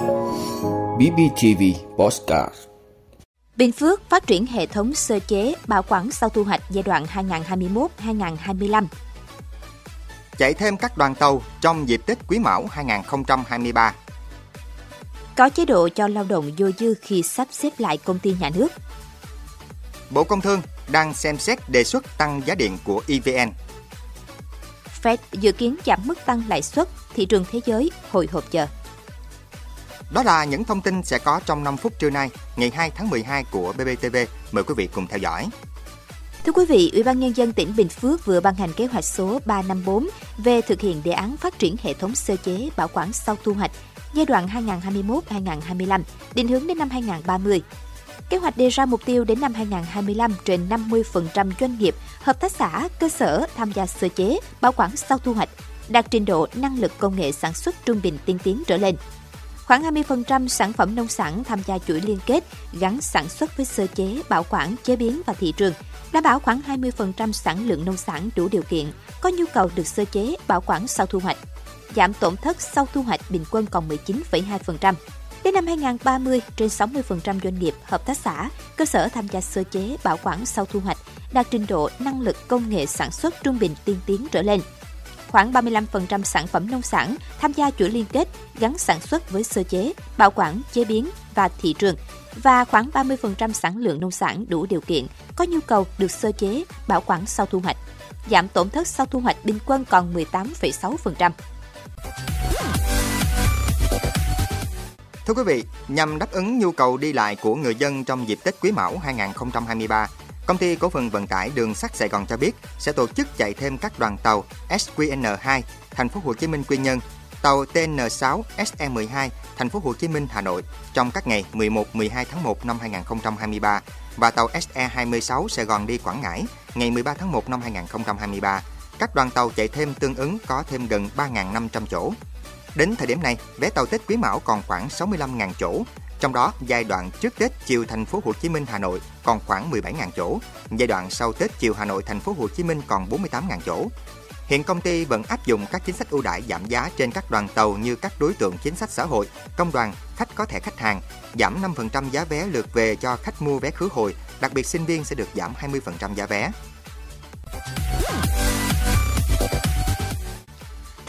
BBTV Postcard Bình Phước phát triển hệ thống sơ chế bảo quản sau thu hoạch giai đoạn 2021-2025. Chạy thêm các đoàn tàu trong dịp Tết Quý Mão 2023. Có chế độ cho lao động vô dư khi sắp xếp lại công ty nhà nước. Bộ Công Thương đang xem xét đề xuất tăng giá điện của EVN. Fed dự kiến giảm mức tăng lãi suất, thị trường thế giới hồi hộp chờ. Đó là những thông tin sẽ có trong 5 phút trưa nay, ngày 2 tháng 12 của BBTV. Mời quý vị cùng theo dõi. Thưa quý vị, Ủy ban nhân dân tỉnh Bình Phước vừa ban hành kế hoạch số 354 về thực hiện đề án phát triển hệ thống sơ chế bảo quản sau thu hoạch giai đoạn 2021-2025, định hướng đến năm 2030. Kế hoạch đề ra mục tiêu đến năm 2025 trên 50% doanh nghiệp, hợp tác xã, cơ sở tham gia sơ chế, bảo quản sau thu hoạch, đạt trình độ năng lực công nghệ sản xuất trung bình tiên tiến trở lên. Khoảng 20% sản phẩm nông sản tham gia chuỗi liên kết gắn sản xuất với sơ chế, bảo quản, chế biến và thị trường, đảm bảo khoảng 20% sản lượng nông sản đủ điều kiện, có nhu cầu được sơ chế, bảo quản sau thu hoạch. Giảm tổn thất sau thu hoạch bình quân còn 19,2%. Đến năm 2030, trên 60% doanh nghiệp, hợp tác xã, cơ sở tham gia sơ chế, bảo quản sau thu hoạch, đạt trình độ năng lực công nghệ sản xuất trung bình tiên tiến trở lên. Khoảng 35% sản phẩm nông sản tham gia chuỗi liên kết gắn sản xuất với sơ chế, bảo quản, chế biến và thị trường và khoảng 30% sản lượng nông sản đủ điều kiện có nhu cầu được sơ chế, bảo quản sau thu hoạch. Giảm tổn thất sau thu hoạch bình quân còn 18,6%. Thưa quý vị, nhằm đáp ứng nhu cầu đi lại của người dân trong dịp Tết Quý Mão 2023, Công ty cổ phần vận tải đường sắt Sài Gòn cho biết sẽ tổ chức chạy thêm các đoàn tàu SQN2 Thành phố Hồ Chí Minh Quy Nhơn, tàu TN6 SE12 Thành phố Hồ Chí Minh Hà Nội trong các ngày 11 12 tháng 1 năm 2023 và tàu SE26 Sài Gòn đi Quảng Ngãi ngày 13 tháng 1 năm 2023. Các đoàn tàu chạy thêm tương ứng có thêm gần 3.500 chỗ. Đến thời điểm này, vé tàu Tết Quý Mão còn khoảng 65.000 chỗ, trong đó giai đoạn trước Tết chiều thành phố Hồ Chí Minh Hà Nội còn khoảng 17.000 chỗ, giai đoạn sau Tết chiều Hà Nội thành phố Hồ Chí Minh còn 48.000 chỗ. Hiện công ty vẫn áp dụng các chính sách ưu đãi giảm giá trên các đoàn tàu như các đối tượng chính sách xã hội, công đoàn, khách có thẻ khách hàng, giảm 5% giá vé lượt về cho khách mua vé khứ hồi, đặc biệt sinh viên sẽ được giảm 20% giá vé.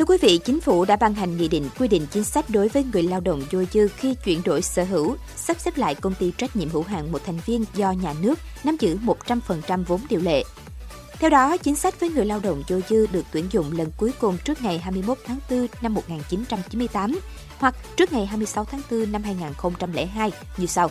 Thưa quý vị, Chính phủ đã ban hành nghị định quy định chính sách đối với người lao động vô dư khi chuyển đổi sở hữu, sắp xếp lại công ty trách nhiệm hữu hạn một thành viên do nhà nước nắm giữ 100% vốn điều lệ. Theo đó, chính sách với người lao động vô dư được tuyển dụng lần cuối cùng trước ngày 21 tháng 4 năm 1998 hoặc trước ngày 26 tháng 4 năm 2002 như sau.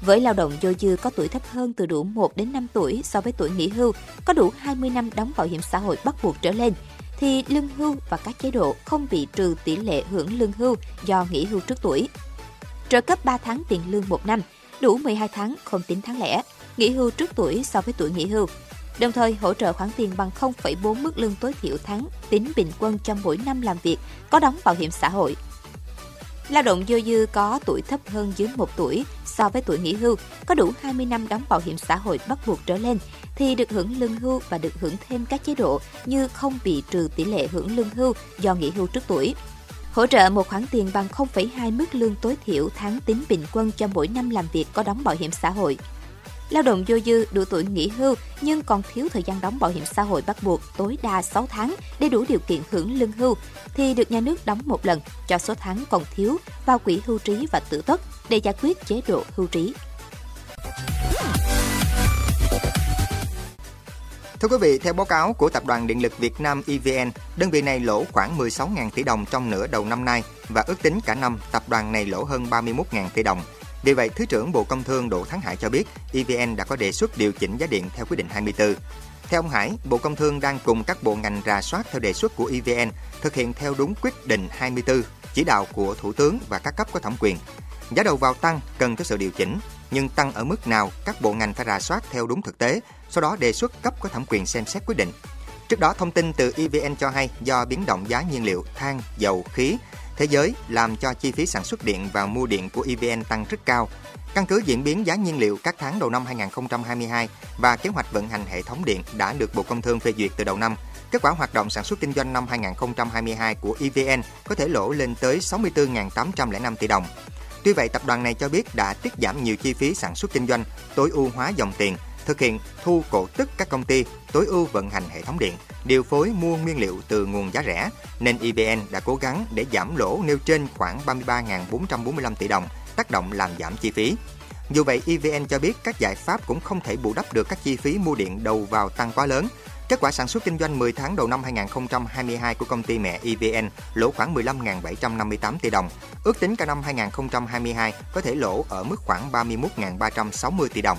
Với lao động vô dư có tuổi thấp hơn từ đủ 1 đến 5 tuổi so với tuổi nghỉ hưu, có đủ 20 năm đóng bảo hiểm xã hội bắt buộc trở lên, thì lương hưu và các chế độ không bị trừ tỷ lệ hưởng lương hưu do nghỉ hưu trước tuổi. Trợ cấp 3 tháng tiền lương một năm, đủ 12 tháng không tính tháng lẻ, nghỉ hưu trước tuổi so với tuổi nghỉ hưu. Đồng thời hỗ trợ khoản tiền bằng 0,4 mức lương tối thiểu tháng tính bình quân trong mỗi năm làm việc có đóng bảo hiểm xã hội. Lao động vô dư có tuổi thấp hơn dưới 1 tuổi so với tuổi nghỉ hưu, có đủ 20 năm đóng bảo hiểm xã hội bắt buộc trở lên thì được hưởng lương hưu và được hưởng thêm các chế độ như không bị trừ tỷ lệ hưởng lương hưu do nghỉ hưu trước tuổi. Hỗ trợ một khoản tiền bằng 0,2 mức lương tối thiểu tháng tính bình quân cho mỗi năm làm việc có đóng bảo hiểm xã hội. Lao động vô dư đủ tuổi nghỉ hưu nhưng còn thiếu thời gian đóng bảo hiểm xã hội bắt buộc tối đa 6 tháng để đủ điều kiện hưởng lương hưu thì được nhà nước đóng một lần cho số tháng còn thiếu vào quỹ hưu trí và tử tuất để giải quyết chế độ hưu trí. Thưa quý vị, theo báo cáo của Tập đoàn Điện lực Việt Nam EVN, đơn vị này lỗ khoảng 16.000 tỷ đồng trong nửa đầu năm nay và ước tính cả năm tập đoàn này lỗ hơn 31.000 tỷ đồng. Vì vậy, Thứ trưởng Bộ Công Thương Đỗ Thắng Hải cho biết EVN đã có đề xuất điều chỉnh giá điện theo quyết định 24. Theo ông Hải, Bộ Công Thương đang cùng các bộ ngành rà soát theo đề xuất của EVN, thực hiện theo đúng quyết định 24, chỉ đạo của Thủ tướng và các cấp có thẩm quyền. Giá đầu vào tăng cần có sự điều chỉnh, nhưng tăng ở mức nào các bộ ngành phải rà soát theo đúng thực tế, sau đó đề xuất cấp có thẩm quyền xem xét quyết định. Trước đó, thông tin từ EVN cho hay do biến động giá nhiên liệu than, dầu, khí, thế giới làm cho chi phí sản xuất điện và mua điện của EVN tăng rất cao. Căn cứ diễn biến giá nhiên liệu các tháng đầu năm 2022 và kế hoạch vận hành hệ thống điện đã được Bộ Công Thương phê duyệt từ đầu năm, kết quả hoạt động sản xuất kinh doanh năm 2022 của EVN có thể lỗ lên tới 64.805 tỷ đồng. Tuy vậy, tập đoàn này cho biết đã tiết giảm nhiều chi phí sản xuất kinh doanh, tối ưu hóa dòng tiền, thực hiện thu cổ tức các công ty, tối ưu vận hành hệ thống điện, điều phối mua nguyên liệu từ nguồn giá rẻ, nên EVN đã cố gắng để giảm lỗ nêu trên khoảng 33.445 tỷ đồng, tác động làm giảm chi phí. Dù vậy, EVN cho biết các giải pháp cũng không thể bù đắp được các chi phí mua điện đầu vào tăng quá lớn. Kết quả sản xuất kinh doanh 10 tháng đầu năm 2022 của công ty mẹ EVN lỗ khoảng 15.758 tỷ đồng. Ước tính cả năm 2022 có thể lỗ ở mức khoảng 31.360 tỷ đồng.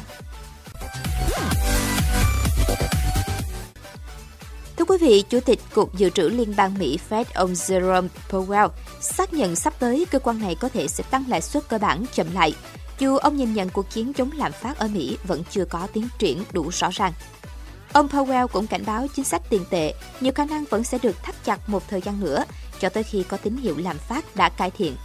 Thưa quý vị, Chủ tịch Cục Dự trữ Liên bang Mỹ Fed ông Jerome Powell xác nhận sắp tới cơ quan này có thể sẽ tăng lãi suất cơ bản chậm lại, dù ông nhìn nhận cuộc chiến chống lạm phát ở Mỹ vẫn chưa có tiến triển đủ rõ ràng. Ông Powell cũng cảnh báo chính sách tiền tệ nhiều khả năng vẫn sẽ được thắt chặt một thời gian nữa cho tới khi có tín hiệu lạm phát đã cải thiện.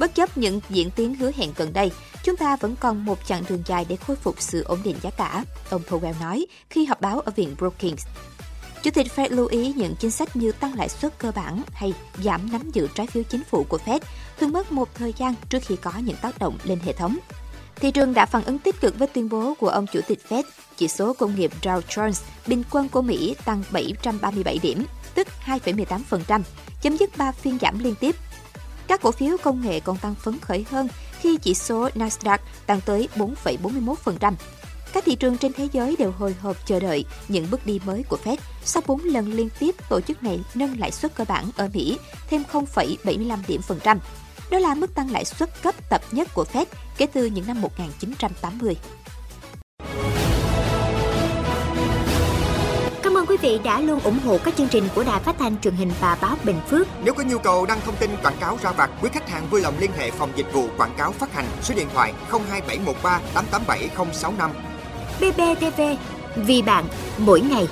Bất chấp những diễn tiến hứa hẹn gần đây, chúng ta vẫn còn một chặng đường dài để khôi phục sự ổn định giá cả, ông Powell nói khi họp báo ở Viện Brookings. Chủ tịch Fed lưu ý những chính sách như tăng lãi suất cơ bản hay giảm nắm giữ trái phiếu chính phủ của Fed thường mất một thời gian trước khi có những tác động lên hệ thống. Thị trường đã phản ứng tích cực với tuyên bố của ông Chủ tịch Fed, chỉ số công nghiệp Dow Jones bình quân của Mỹ tăng 737 điểm, tức 2,18%, chấm dứt 3 phiên giảm liên tiếp. Các cổ phiếu công nghệ còn tăng phấn khởi hơn khi chỉ số Nasdaq tăng tới 4,41%. Các thị trường trên thế giới đều hồi hộp chờ đợi những bước đi mới của Fed sau 4 lần liên tiếp tổ chức này nâng lãi suất cơ bản ở Mỹ thêm 0,75 điểm phần trăm. Đó là mức tăng lãi suất cấp tập nhất của Fed kể từ những năm 1980. Cảm ơn quý vị đã luôn ủng hộ các chương trình của Đài Phát thanh truyền hình và báo Bình Phước. Nếu có nhu cầu đăng thông tin quảng cáo ra vặt, quý khách hàng vui lòng liên hệ phòng dịch vụ quảng cáo phát hành số điện thoại 02713 887065. BBTV, vì bạn, mỗi ngày.